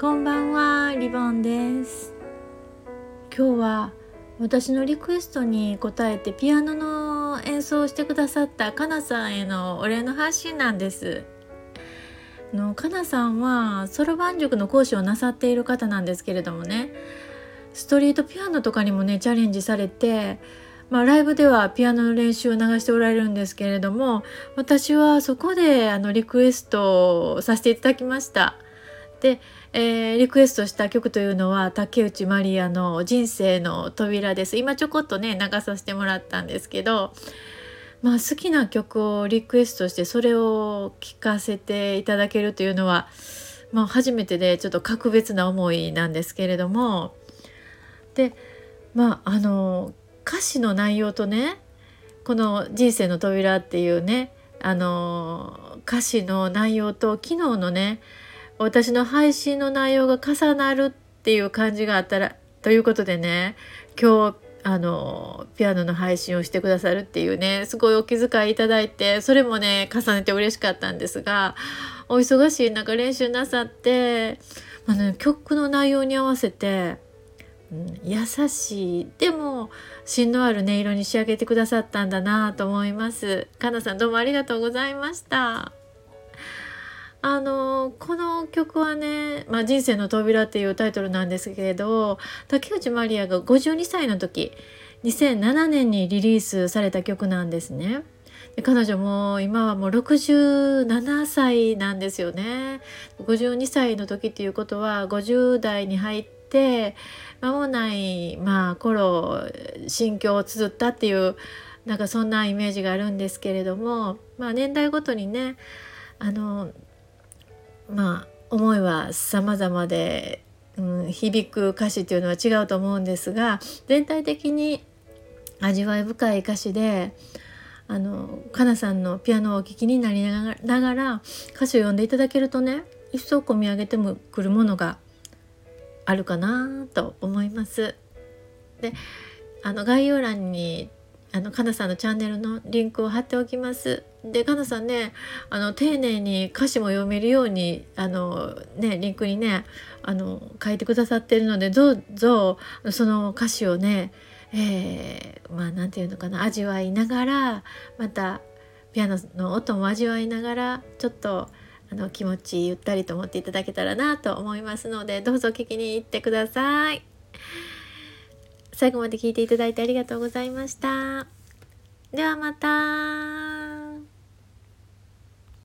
こんばんはリボンです。今日は私のリクエストに応えてピアノの演奏をしてくださったかなさんへのお礼の発信なんです。のかなさんはソロバン塾の講師をなさっている方なんですけれどもね。ストリートピアノとかにもねチャレンジされてまあ、ライブではピアノの練習を流しておられるんですけれども私はそこであのリクエストをさせていただきました。で、えー、リクエストした曲というのは竹内まりやの「人生の扉」です。今ちょこっとね流させてもらったんですけど、まあ、好きな曲をリクエストしてそれを聴かせていただけるというのは、まあ、初めてでちょっと格別な思いなんですけれども。でまああの歌詞の内容とねこの「人生の扉」っていうねあの歌詞の内容と昨日のね私の配信の内容が重なるっていう感じがあったらということでね今日あのピアノの配信をしてくださるっていうねすごいお気遣いいただいてそれもね重ねて嬉しかったんですがお忙しい中練習なさって、あの、ね、曲の内容に合わせて、うん、優しいでも芯のある音色に仕上げてくださったんだなと思います。かなさんどうもありがとうございました。あのこの曲はね「まあ、人生の扉」っていうタイトルなんですけれど竹内まりやが52歳の時2007年にリリースされた曲なんですね。で彼女も今はもう67歳なんですよね。52歳の時っていうことは50代に入って間もないまあ頃心境を綴ったっていうなんかそんなイメージがあるんですけれども、まあ、年代ごとにねあのまあ思いは様々で、うん、響く歌詞っていうのは違うと思うんですが全体的に味わい深い歌詞であのかなさんのピアノをお聴きになりながら歌詞を読んでいただけるとね一層込み上げてもくるものがあるかなと思います。であの概要欄にあのかなさんのチャンネルのリンクを貼っておきます。でかなさんねあの丁寧に歌詞も読めるようにあの、ね、リンクにねあの書いてくださってるのでどうぞその歌詞をね、えー、まあ何て言うのかな味わいながらまたピアノの音も味わいながらちょっとあの気持ちゆったりと思っていただけたらなと思いますのでどうぞ聞きに行ってください。最後まで聞いていただいてありがとうございました。ではまた。